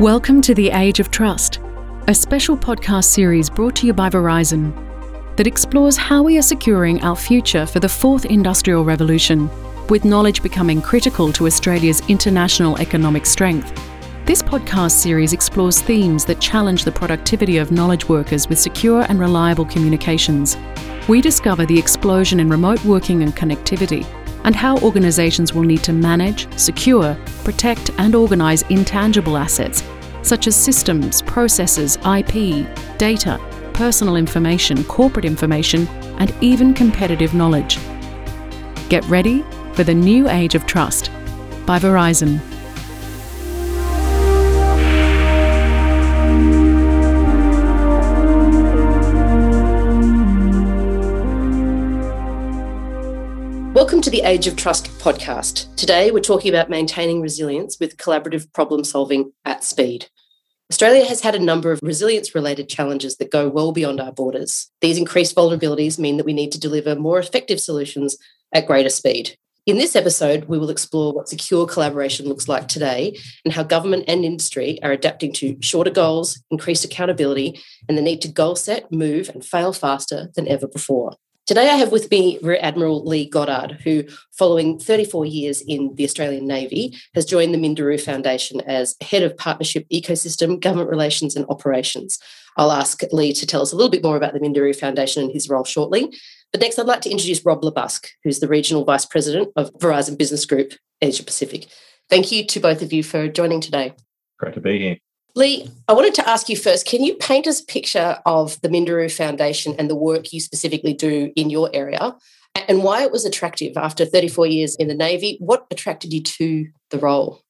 Welcome to the Age of Trust, a special podcast series brought to you by Verizon that explores how we are securing our future for the fourth industrial revolution, with knowledge becoming critical to Australia's international economic strength. This podcast series explores themes that challenge the productivity of knowledge workers with secure and reliable communications. We discover the explosion in remote working and connectivity and how organisations will need to manage, secure, protect, and organise intangible assets such as systems, processes, IP, data, personal information, corporate information, and even competitive knowledge. Get ready for the new age of trust by Verizon. Welcome to the Age of Trust podcast. Today, we're talking about maintaining resilience with collaborative problem solving at speed. Australia has had a number of resilience related challenges that go well beyond our borders. These increased vulnerabilities mean that we need to deliver more effective solutions at greater speed. In this episode, we will explore what secure collaboration looks like today and how government and industry are adapting to shorter goals, increased accountability, and the need to goal set, move, and fail faster than ever before. Today, I have with me Rear Admiral Lee Goddard, who, following 34 years in the Australian Navy, has joined the Minderoo Foundation as Head of Partnership Ecosystem, Government Relations and Operations. I'll ask Lee to tell us a little bit more about the Minderoo Foundation and his role shortly. But next, I'd like to introduce Rob Le Busque, who's the Regional Vice President of Verizon Business Group Asia Pacific. Thank you to both of you for joining today. Great to be here. Lee, I wanted to ask you first can you paint us a picture of the Minderoo Foundation and the work you specifically do in your area and why it was attractive after 34 years in the Navy? What attracted you to the role?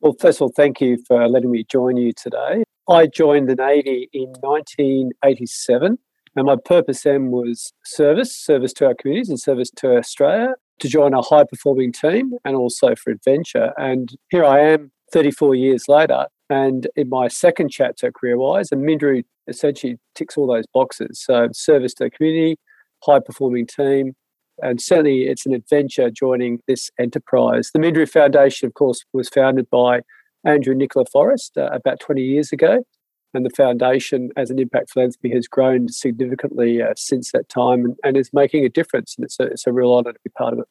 Well, first of all, thank you for letting me join you today. I joined the Navy in 1987, and my purpose then was service, service to our communities and service to Australia, to join a high performing team and also for adventure. And here I am 34 years later, and in my second chapter, career wise, and Minderoo essentially ticks all those boxes. So, service to the community, high performing team, and certainly it's an adventure joining this enterprise. The Minderoo Foundation, of course, was founded by Andrew Nicola Forrest uh, about 20 years ago. And the foundation, as an impact philanthropy, has grown significantly uh, since that time and, and, is making a difference. And it's a, it's a real honour to be part of it.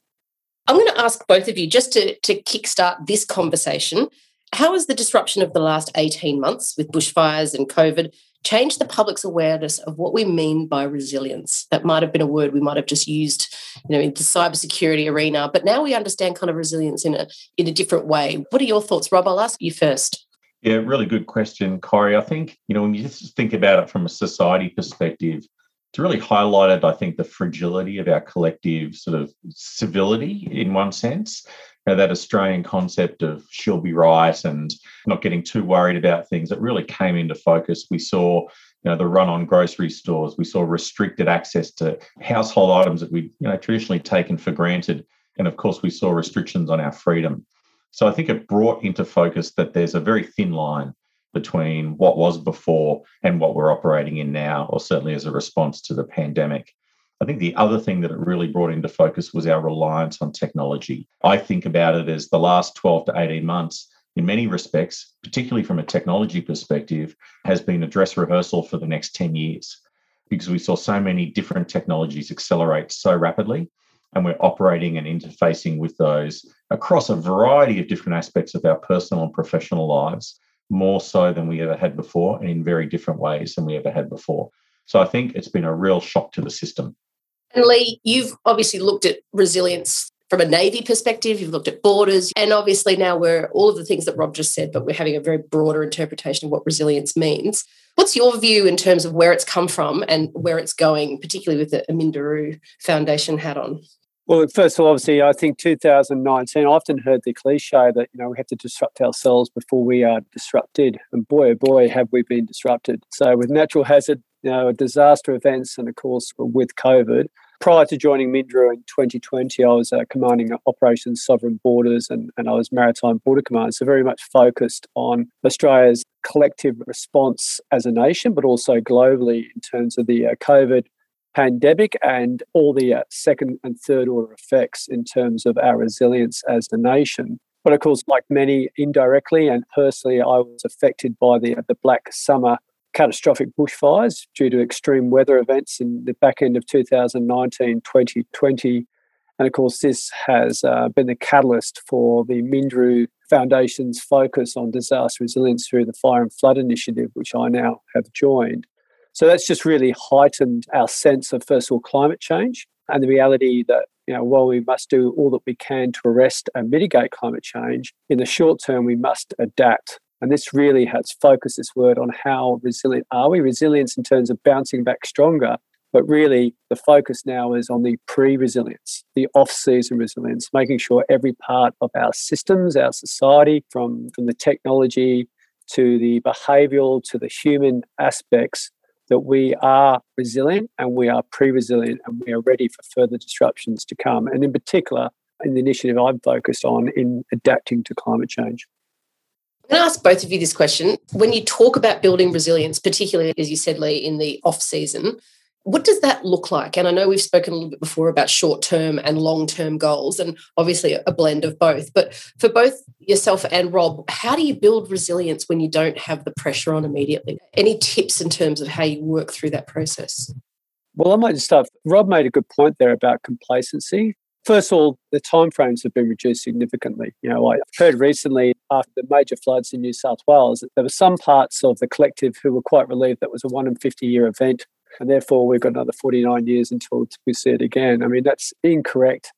I'm going to ask both of you just to, to kickstart this conversation how has the disruption of the last 18 months with bushfires and COVID changed the public's awareness of what we mean by resilience? That might have been a word we might have just used, you know, in the cybersecurity arena, but now we understand kind of resilience in a in a different way. What are your thoughts, Rob? I'll ask you first. Yeah, really good question, Corey. I think, you know, when you just think about it from a society perspective, it's really highlighted, I think, the fragility of our collective sort of civility in one sense know, that Australian concept of she'll be right and not getting too worried about things, it really came into focus. We saw you know the run on grocery stores. We saw restricted access to household items that we you know traditionally taken for granted. And of course we saw restrictions on our freedom. So i think it brought into focus that there's a very thin line between what was before and what we're operating in now or certainly as a response to the pandemic I think the other thing that it really brought into focus was our reliance on technology. I think about it as the last 12 to 18 months, in many respects, particularly from a technology perspective, has been a dress rehearsal for the next 10 years because we saw so many different technologies accelerate so rapidly. And we're operating and interfacing with those across a variety of different aspects of our personal and professional lives, more so than we ever had before, and in very different ways than we ever had before. So I think it's been a real shock to the system. And Lee, you've obviously looked at resilience from a Navy perspective, you've looked at borders, and obviously now we're all of the things that Rob just said, but we're having a very broader interpretation of what resilience means. What's your view in terms of where it's come from and where it's going, particularly with the Minderoo Foundation hat on? Well, first of all, obviously, I think 2019, I often heard the cliche that, you know, we have to disrupt ourselves before we are disrupted. And boy, oh boy, have we been disrupted. So with natural hazard, you know, disaster events, and of course with COVID. Prior to joining Minderoo in 2020, I was uh, commanding Operations Sovereign Borders and, and I was Maritime Border Command. So, very much focused on Australia's collective response as a nation, but also globally in terms of the uh, COVID pandemic and all the uh, second and third order effects in terms of our resilience as a nation. But of course, like many indirectly and personally, I was affected by the, the Black Summer catastrophic bushfires due to extreme weather events in the back end of 2019 2020. And of course, this has uh, been the catalyst for the Minderoo Foundation's focus on disaster resilience through the Fire and Flood Initiative, which I now have joined. So that's just really heightened our sense of, first of all, climate change and the reality that, you know, while we must do all that we can to arrest and mitigate climate change, in the short term, we must adapt and this really has focused this word on how resilient are we? Resilience in terms of bouncing back stronger, but really the focus now is on the pre resilience, the off season resilience, making sure every part of our systems, our society, from, from the technology to the behavioral to the human aspects, that we are resilient and we are pre resilient and we are ready for further disruptions to come. And in particular, in the initiative I'm focused on in adapting to climate change. Going to ask both of you this question. When you talk about building resilience, particularly as you said, Lee, in the off season, what does that look like? And I know we've spoken a little bit before about short term and long term goals, and obviously a blend of both. But for both yourself and Rob, how do you build resilience when you don't have the pressure on immediately? Any tips in terms of how you work through that process? Well, I might just start. Rob made a good point there about complacency. First of all, the timeframes have been reduced significantly. You know, I heard recently after the major floods in New South Wales that there were some parts of the collective who were quite relieved that was a one in 50 year event. And therefore, we've got another 49 years until we see it again. I mean, that's incorrect.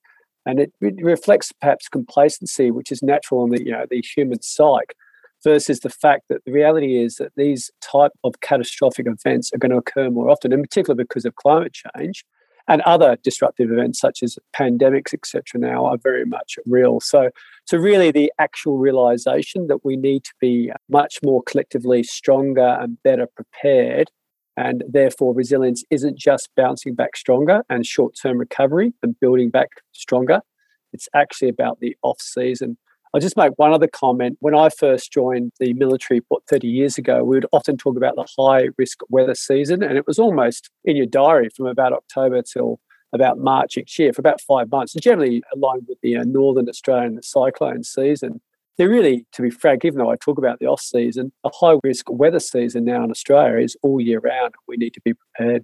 And it, reflects perhaps complacency, which is natural in the, you know, the human psyche, versus the fact that the reality is that these type of catastrophic events are going to occur more often, in particular because of climate change and other disruptive events such as pandemics, etc. Now are very much real. So, so really, the actual realization that we need to be much more collectively stronger and better prepared, and therefore resilience isn't just bouncing back stronger and short-term recovery and building back stronger. It's actually about the off-season I'll just make one other comment. When I first joined the military, what, 30 years ago, we would often talk about the high risk weather season, and it was almost in your diary from about October till about March each year for about five months, generally aligned with the uh, Northern Australian cyclone season. They're really, to be frank, even though I talk about the off season, a high risk weather season now in Australia is all year round. We need to be prepared.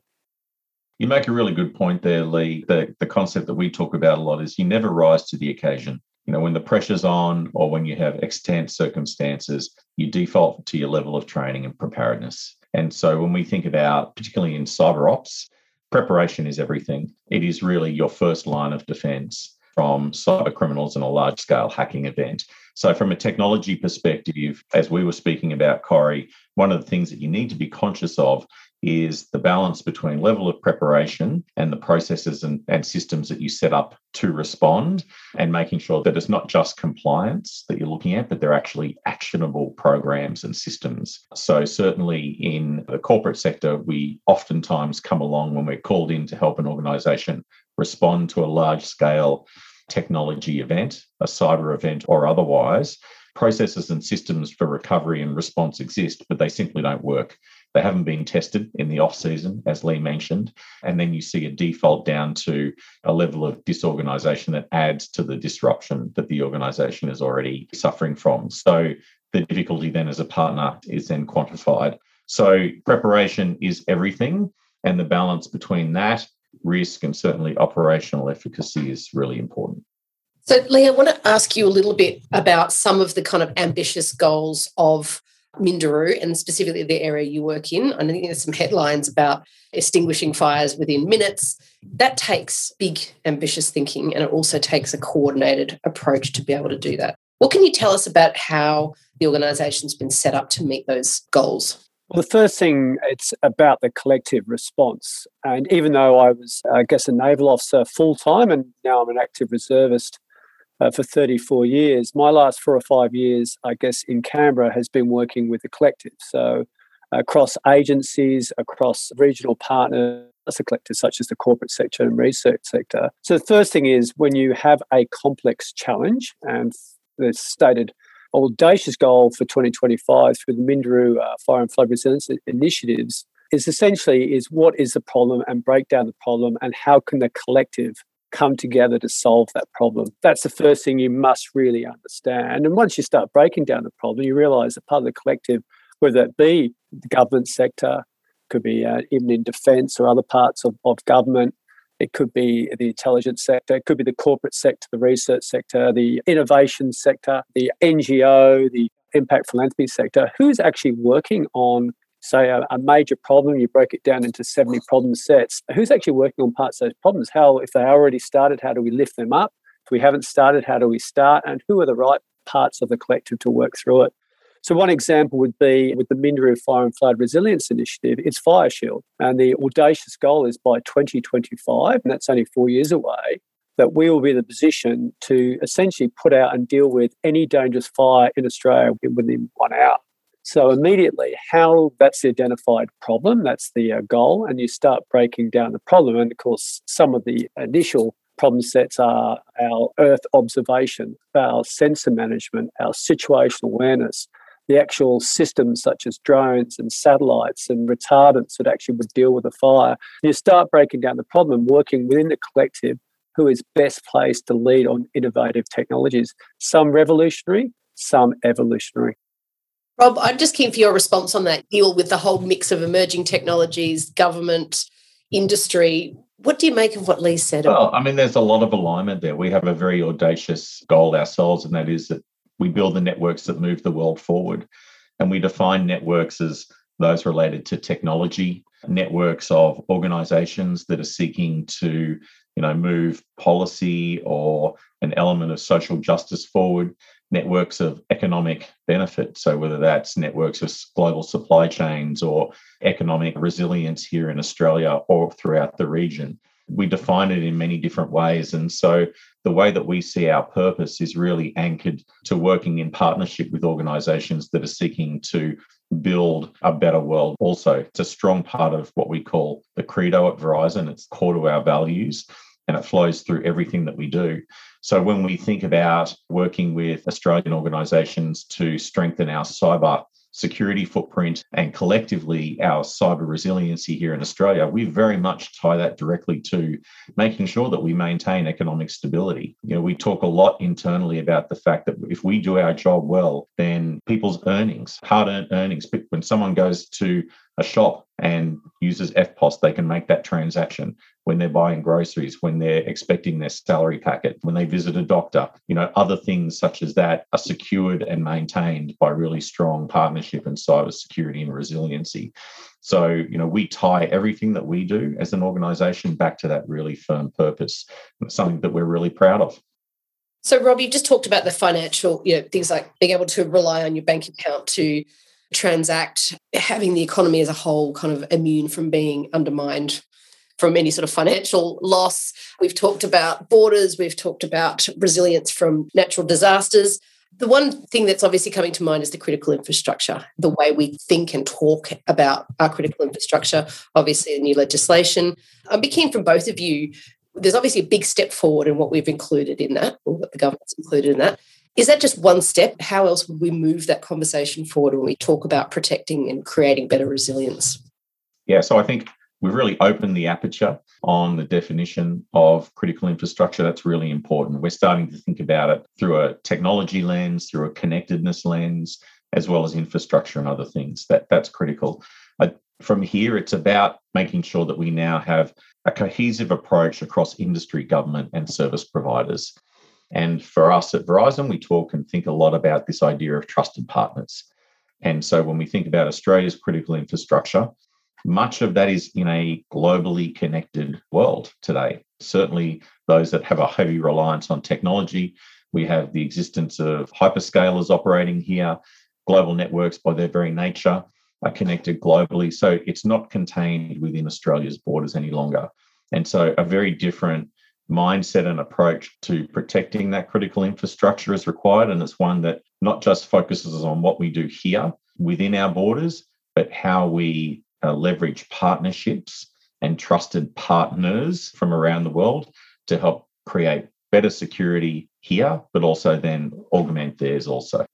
You make a really good point there, Lee. The, the concept that we talk about a lot is you never rise to the occasion you know when the pressure's on or when you have extant circumstances you default to your level of training and preparedness. And so when we think about particularly in cyber ops preparation is everything. It is really your first line of defense from cyber criminals and a large scale hacking event. So from a technology perspective as we were speaking about corey one of the things that you need to be conscious of is the balance between level of preparation and the processes and, and systems that you set up to respond and making sure that it's not just compliance that you're looking at, but they're actually actionable programs and systems. So, certainly in the corporate sector, we oftentimes come along when we're called in to help an organization respond to a large scale technology event, a cyber event, or otherwise. Processes and systems for recovery and response exist, but they simply don't work. They haven't been tested in the off season, as Lee mentioned. And then you see a default down to a level of disorganization that adds to the disruption that the organization is already suffering from. So the difficulty then as a partner is then quantified. So preparation is everything. And the balance between that, risk, and certainly operational efficacy is really important. So, Lee, I want to ask you a little bit about some of the kind of ambitious goals of Minderoo and specifically the area you work in. I think there's some headlines about extinguishing fires within minutes. That takes big, ambitious thinking, and it also takes a coordinated approach to be able to do that. What can you tell us about how the organisation's been set up to meet those goals? Well, the first thing, it's about the collective response. And even though I was, I guess, a naval officer full time and now I'm an active reservist, uh, for 34 years. My last four or five years, I guess, in Canberra has been working with the collective. So across agencies, across regional partners, a collective such as the corporate sector and research sector. So the first thing is when you have a complex challenge, and the stated audacious goal for 2025 through the Minderoo uh, Fire and Flood Resilience initiatives is essentially is what is the problem and break down the problem and how can the collective come together to solve that problem. That's the first thing you must really understand. And once you start breaking down the problem, you realize that part of the collective, whether it be the government sector, could be uh, even in defence or other parts of, of government, it could be the intelligence sector, it could be the corporate sector, the research sector, the innovation sector, the NGO, the impact philanthropy sector. Who's actually working on say a, a, major problem you break it down into 70 problem sets. Who's actually working on parts of those problems? How if they already started how do we lift them up? If we haven't started how do we start? And who are the right parts of the collective to work through it? So one example would be with the Minderoo Fire and Flood Resilience Initiative, it's Fire Shield. And the audacious goal is by 2025, and that's only four years away, that we will be in the position to essentially put out and deal with any dangerous fire in Australia within one hour. So immediately, how that's the identified problem, that's the uh, goal, and you start breaking down the problem. And of course, some of the initial problem sets are our Earth observation, our sensor management, our situational awareness, the actual systems such as drones and satellites and retardants that actually would deal with a fire. You start breaking down the problem, working within the collective who is best placed to lead on innovative technologies, some revolutionary, some evolutionary. Rob, I'm just keen for your response on that deal with the whole mix of emerging technologies, government, industry. What do you make of what Lee said? Well, I mean, there's a lot of alignment there. We have a very audacious goal ourselves, and that is that we build the networks that move the world forward. And we define networks as those related to technology, networks of organizations that are seeking to you know move policy or an element of social justice forward networks of economic benefit. So, whether that's networks of global supply chains or economic resilience here in Australia or throughout the region, we define it in many different ways. And so, the way that we see our purpose is really anchored to working in partnership with organizations that are seeking to build a better world. Also, it's a strong part of what we call the credo at Verizon, it's core to our values and it flows through everything that we do. So when we think about working with Australian organisations to strengthen our cyber security footprint and collectively our cyber resiliency here in Australia, we very much tie that directly to making sure that we maintain economic stability. You know, we talk a lot internally about the fact that if we do our job well, then people's earnings, hard earned earnings, when someone goes to a shop and uses EFTPOS, they can make that transaction when they're buying groceries, when they're expecting their salary packet, when they visit a doctor. You know, other things such as that are secured and maintained by really strong partnership and cyber security and resiliency. So, you know, we tie everything that we do as an organization back to that really firm purpose. Something that we're really proud of. So, Rob, you just talked about the financial, you know, things like being able to rely on your bank account to transact, having the economy as a whole kind of immune from being undermined from any sort of financial loss. We've talked about borders, we've talked about resilience from natural disasters. The one thing that's obviously coming to mind is the critical infrastructure, the way we think and talk about our critical infrastructure, obviously, the new legislation. I'm be keen from both of you. There's obviously a big step forward in what we've included in that, or what the government's included in that. Is that just one step? How else would we move that conversation forward when we talk about protecting and creating better resilience? Yeah, so I think we've really opened the aperture on the definition of critical infrastructure. That's really important. We're starting to think about it through a technology lens, through a connectedness lens, as well as infrastructure and other things. That that's critical. Uh, from here, it's about making sure that we now have a cohesive approach across industry, government, and service providers. And for us at Verizon, we talk and think a lot about this idea of trusted partners. And so when we think about Australia's critical infrastructure, much of that is in a globally connected world today. Certainly, those that have a heavy reliance on technology. We have the existence of hyperscalers operating here. Global networks, by their very nature, are connected globally. So it's not contained within Australia's borders any longer. And so, a very different mindset and approach to protecting that critical infrastructure is required. And it's one that not just focuses on what we do here within our borders, but how we uh, leverage partnerships and trusted partners from around the world to help create better security here, but also then augment theirs also.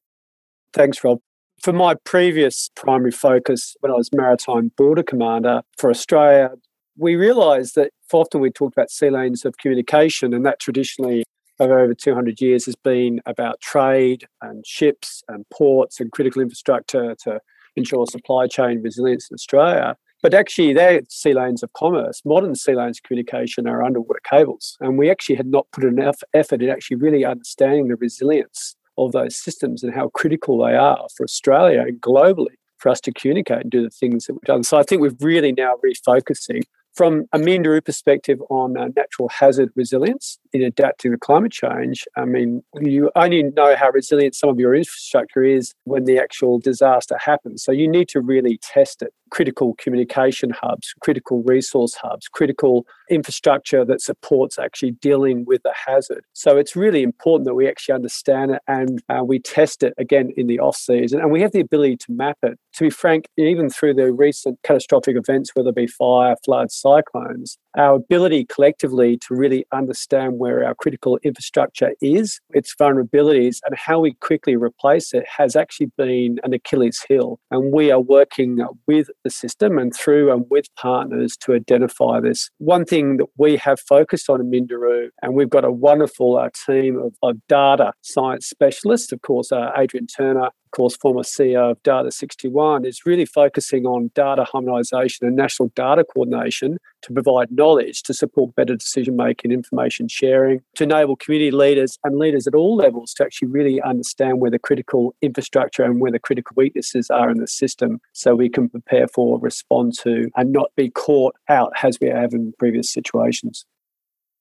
Thanks, Rob. For my previous primary focus when I was Maritime Border Commander for Australia, we realised that often we talked about sea lanes of communication, and that traditionally over over 200 years has been about trade and ships and ports and critical infrastructure to ensure supply chain resilience in Australia. But actually, they're sea lanes of commerce. Modern sea lanes of communication are underwater cables. And we actually had not put enough effort in actually really understanding the resilience of those systems and how critical they are for Australia and globally for us to communicate and do the things that we've done. So I think we're really now refocusing from a Minderoo perspective on uh, natural hazard resilience in adapting to climate change, I mean, you only know how resilient some of your infrastructure is when the actual disaster happens. So you need to really test it. Critical communication hubs, critical resource hubs, critical infrastructure that supports actually dealing with the hazard. So it's really important that we actually understand it and uh, we test it again in the off season and we have the ability to map it. To be frank, even through the recent catastrophic events, whether it be fire, floods, cyclones, our ability collectively to really understand where our critical infrastructure is, its vulnerabilities, and how we quickly replace it has actually been an Achilles heel. And we are working with the system and through and with partners to identify this. One thing that we have focused on in Minderoo, and we've got a wonderful uh, team of, of, data science specialists, of course, uh, Adrian Turner, course, former CEO of Data 61, is really focusing on data harmonisation and national data coordination to provide knowledge to support better decision making, information sharing, to enable community leaders and leaders at all levels to actually really understand where the critical infrastructure and where the critical weaknesses are in the system so we can prepare for, respond to, and not be caught out as we have in previous situations.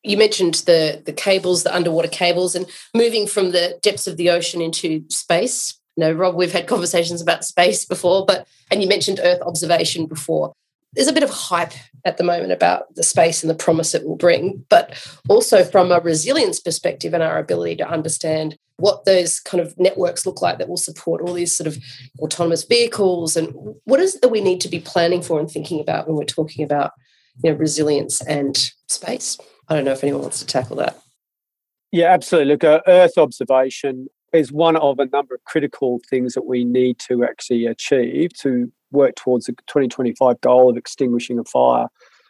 You mentioned the the cables, the underwater cables, and moving from the depths of the ocean into space know, Rob, we've had conversations about space before, but and you mentioned Earth observation before. There's a bit of hype at the moment about the space and the promise it will bring, but also from a resilience perspective and our ability to understand what those kind of networks look like that will support all these sort of autonomous vehicles and what is it that we need to be planning for and thinking about when we're talking about you know resilience and space. I don't know if anyone wants to tackle that. Yeah, absolutely. Look, uh, Earth observation is one of a number of critical things that we need to actually achieve to work towards the 2025 goal of extinguishing a fire,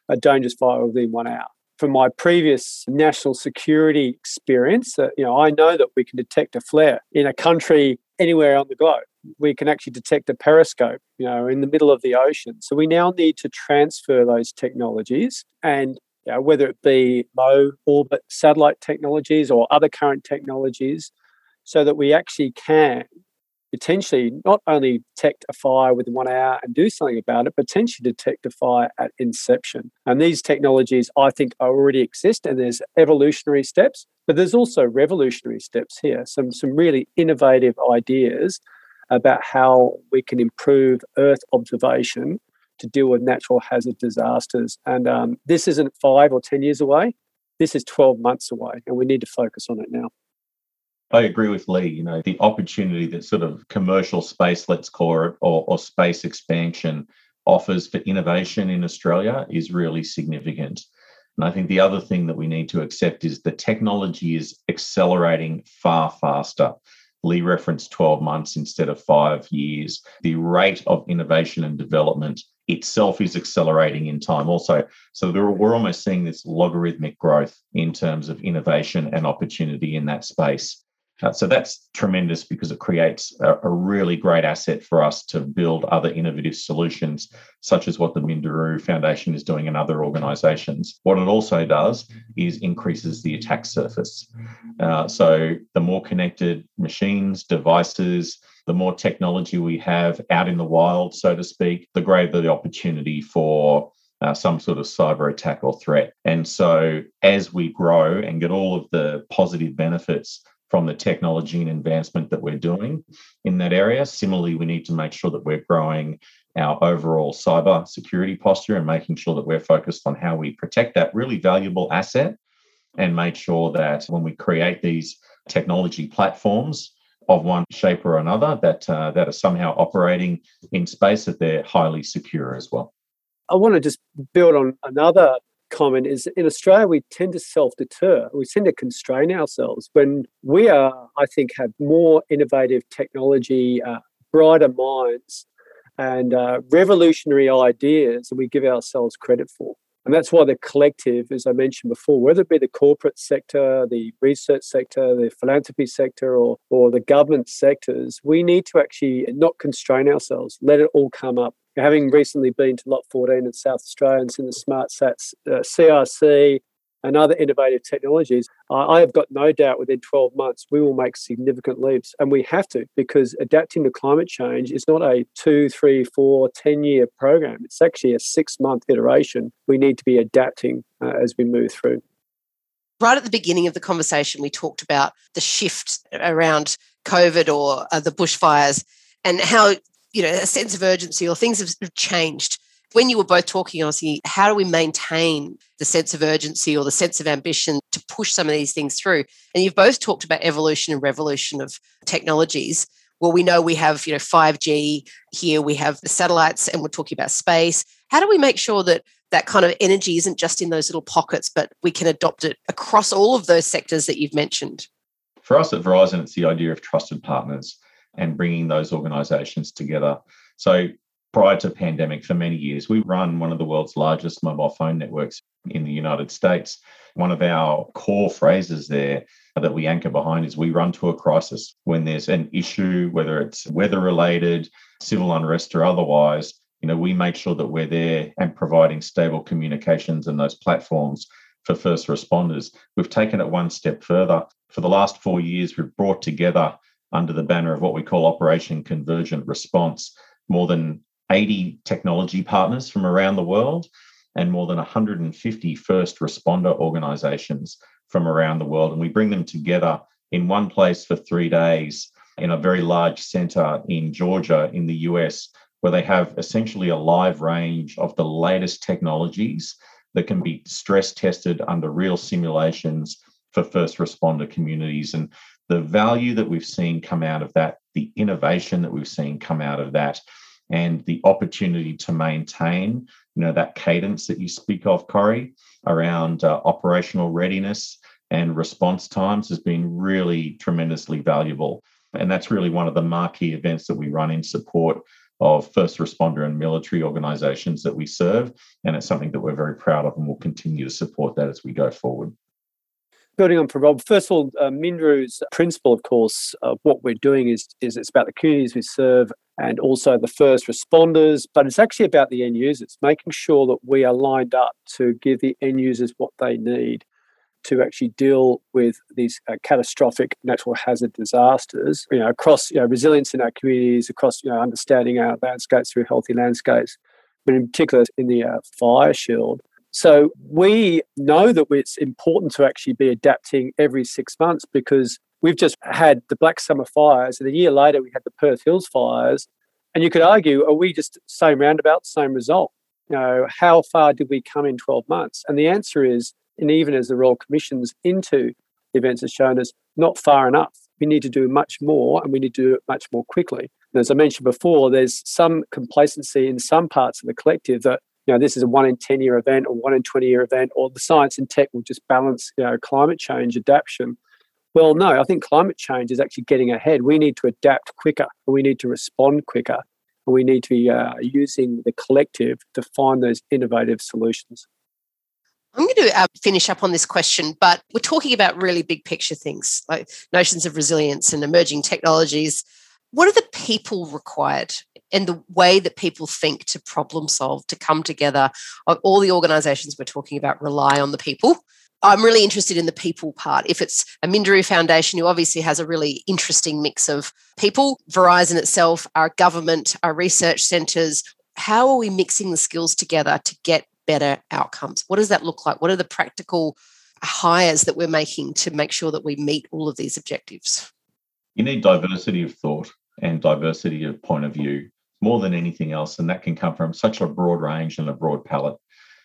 a dangerous fire within one hour. From my previous national security experience, uh, you know, I know that we can detect a flare in a country anywhere on the globe. We can actually detect a periscope, you know, in the middle of the ocean. So we now need to transfer those technologies and you know, whether it be low orbit satellite technologies or other current technologies, so that we actually can potentially not only detect a fire within one hour and do something about it, potentially detect a fire at inception. And these technologies, I think, already exist, and there's evolutionary steps, but there's also revolutionary steps here. Some some really innovative ideas about how we can improve Earth observation to deal with natural hazard disasters. And um, this isn't five or ten years away. This is 12 months away, and we need to focus on it now. I agree with Lee. You know, the opportunity that sort of commercial space, let's call it, or, or space expansion offers for innovation in Australia is really significant. And I think the other thing that we need to accept is the technology is accelerating far faster. Lee referenced 12 months instead of five years. The rate of innovation and development itself is accelerating in time also. So we're almost seeing this logarithmic growth in terms of innovation and opportunity in that space. Uh, so that's tremendous because it creates a, a, really great asset for us to build other innovative solutions, such as what the Minderoo Foundation is doing and other organizations. What it also does is increases the attack surface. Uh, so the more connected machines, devices, the more technology we have out in the wild, so to speak, the greater the opportunity for uh, some sort of cyber attack or threat. And so, as we grow and get all of the positive benefits from the technology and advancement that we're doing in that area. Similarly, we need to make sure that we're growing our overall cyber security posture and making sure that we're focused on how we protect that really valuable asset and make sure that when we create these technology platforms of one shape or another that uh, that are somehow operating in space that they're highly secure as well. I want to just build on another comment is in Australia, we tend to self deter. We tend to constrain ourselves when we are, I think, have more innovative technology, uh, brighter minds, and uh, revolutionary ideas that we give ourselves credit for. And that's why the collective, as I mentioned before, whether it be the corporate sector, the research sector, the philanthropy sector, or, or the government sectors, we need to actually not constrain ourselves, let it all come up. Having recently been to Lot 14 in South Australia and seen the Smart Sats uh, CRC, and other innovative technologies, I have got no doubt within 12 months we will make significant leaps. And we have to because adapting to climate change is not a two, three, four, 10 year program. It's actually a six month iteration. We need to be adapting uh, as we move through. Right at the beginning of the conversation, we talked about the shift around COVID or uh, the bushfires and how you know a sense of urgency or things have changed when you were both talking, obviously, how do we maintain the sense of urgency or the sense of ambition to push some of these things through? And you've both talked about evolution and revolution of technologies. Well, we know we have, you know, 5G here, we have the satellites, and we're talking about space. How do we make sure that that kind of energy isn't just in those little pockets, but we can adopt it across all of those sectors that you've mentioned? For us at Verizon, it's the idea of trusted partners and bringing those organizations together. So prior to pandemic for many years. We run one of the world's largest mobile phone networks in the United States. One of our core phrases there that we anchor behind is we run to a crisis when there's an issue, whether it's weather related, civil unrest, or otherwise. You know, we make sure that we're there and providing stable communications and those platforms for first responders. We've taken it one step further. For the last four years, we've brought together under the banner of what we call Operation Convergent Response more than 80 technology partners from around the world and more than 150 first responder organizations from around the world. And we bring them together in one place for three days in a very large center in Georgia, in the US, where they have essentially a live range of the latest technologies that can be stress tested under real simulations for first responder communities. And the value that we've seen come out of that, the innovation that we've seen come out of that, and the opportunity to maintain you know that cadence that you speak of corey around uh, operational readiness and response times has been really tremendously valuable. And that's really one of the marquee events that we run in support of first responder and military organizations that we serve. And it's something that we're very proud of and we'll continue to support that as we go forward. Building on from Rob, first of all, uh, Minderoo's principle, of course, of what we're doing is, is it's about the communities we serve and also the first responders, but it's actually about the end users, making sure that we are lined up to give the end users what they need to actually deal with these uh, catastrophic natural hazard disasters, you know, across you know, resilience in our communities, across you know, understanding our landscapes through healthy landscapes, but in particular in the uh, fire shield. So we know that it's important to actually be adapting every six months because we've just had the Black Summer fires, and a year later we had the Perth Hills fires. And you could argue, are we just same roundabout, same result? You know, how far did we come in 12 months? And the answer is, and even as the Royal Commissions into the events has shown us, not far enough. We need to do much more and we need to do it much more quickly. And as I mentioned before, there's some complacency in some parts of the collective that you know, this is a one in 10 year event or one in 20 year event, or the science and tech will just balance, you know, climate change adaptation. Well, no, I think climate change is actually getting ahead. We need to adapt quicker, we need to respond quicker, and we need to be uh, using the collective to find those innovative solutions. I'm going to uh, finish up on this question, but we're talking about really big picture things like notions of resilience and emerging technologies. What are the people required and the way that people think to problem solve, to come together. All the organizations we're talking about rely on the people. I'm really interested in the people part. If it's a Minderoo Foundation, who obviously has a really interesting mix of people, Verizon itself, our government, our research centres, how are we mixing the skills together to get better outcomes? What does that look like? What are the practical hires that we're making to make sure that we meet all of these objectives? You need diversity of thought and diversity of point of view more than anything else, and that can come from such a broad range and a broad palette,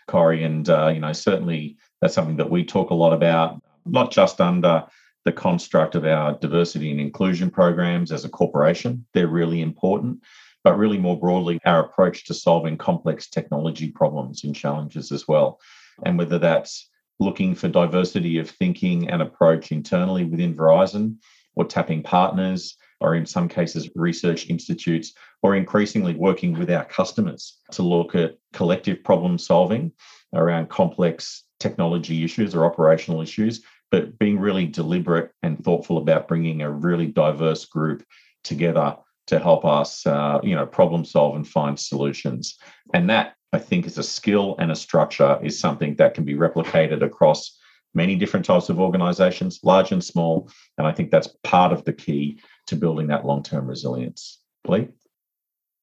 Corey. And uh, you know, certainly that's something that we talk a lot about, not just under the construct of our diversity and inclusion programs as a corporation. They're really important, but really more broadly, our approach to solving complex technology problems and challenges as well. And whether that's looking for diversity of thinking and approach internally within Verizon, or tapping partners, or in some cases, research institutes, or increasingly working with our customers to look at collective problem solving around complex technology issues or operational issues, but being really deliberate and thoughtful about bringing a really diverse group together to help us, uh, you know, problem solve and find solutions. And that, I think, is a skill and a structure is something that can be replicated across many different types of organizations, large and small. And I think that's part of the key to building that long term resilience. Lee?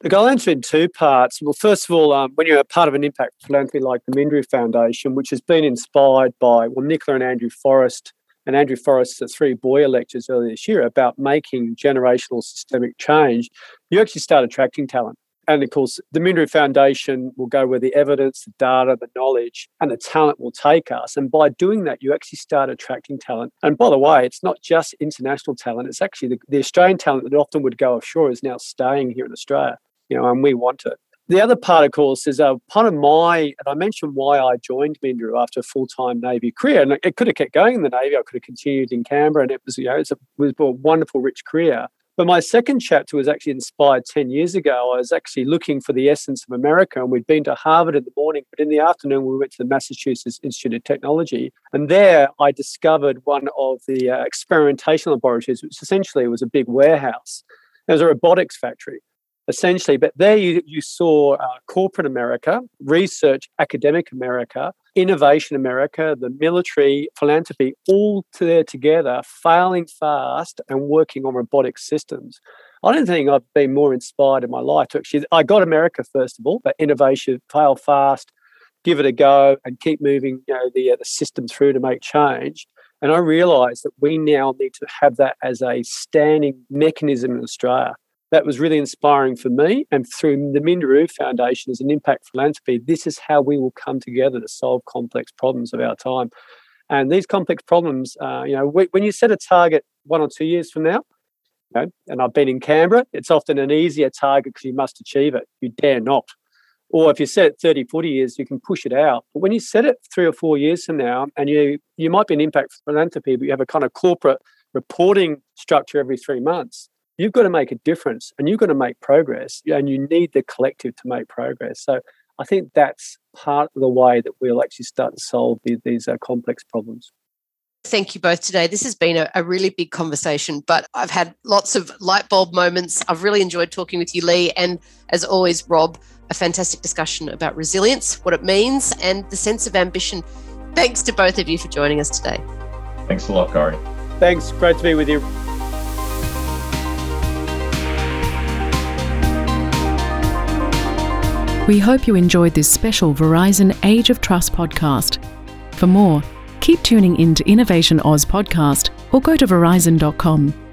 Look, I'll answer in two parts. Well, first of all, um, when you're a part of an impact philanthropy like the Minderoo Foundation, which has been inspired by, well, Nicola and Andrew Forrest, and Andrew Forrest's three Boyer lectures earlier this year about making generational systemic change, you actually start attracting talent. And of course, the Minderoo Foundation will go where the evidence, the data, the knowledge, and the talent will take us. And by doing that, you actually start attracting talent. And by the way, it's not just international talent, it's actually the, the Australian talent that often would go offshore is now staying here in Australia, you know, and we want it. The other part, of course, is a uh, part of my, and I mentioned why I joined Minderoo after a full time Navy career. And it could have kept going in the Navy. I could have continued in Canberra, and it was, you know, it was a wonderful, rich career. But my second chapter was actually inspired 10 years ago. I was actually looking for the essence of America, and we'd been to Harvard in the morning, but in the afternoon, we went to the Massachusetts Institute of Technology. And there I discovered one of the uh, experimentation laboratories, which essentially was a big warehouse. It was a robotics factory essentially. But there you, you saw uh, corporate America, research, academic America, innovation America, the military, philanthropy, all there together, failing fast and working on robotic systems. I don't think I've been more inspired in my life to actually. I got America first of all, but innovation, fail fast, give it a go, and keep moving. You know the uh, the system through to make change. And I realised that we now need to have that as a standing mechanism in Australia that was really inspiring for me. And through the Minderoo Foundation as an impact philanthropy, this is how we will come together to solve complex problems of our time. And these complex problems, uh, you know, when you set a target one or two years from now, you know, and I've been in Canberra, it's often an easier target because you must achieve it. You dare not. Or if you set it 30, 40 years, you can push it out. But when you set it three or four years from now, and you you might be an impact philanthropy, but you have a kind of corporate reporting structure every three months, you've got to make a difference and you've got to make progress and you need the collective to make progress so i think that's part of the way that we'll actually start to solve these, these uh, complex problems Thank you both today. This has been a, a, really big conversation, but I've had lots of light bulb moments. I've really enjoyed talking with you, Lee. And as always, Rob, a fantastic discussion about resilience, what it means, and the sense of ambition. Thanks to both of you for joining us today. Thanks a lot, Gary. Thanks. Great to be with you. We hope you enjoyed this special Verizon Age of Trust podcast. For more, keep tuning in to Innovation Oz podcast or go to verizon.com.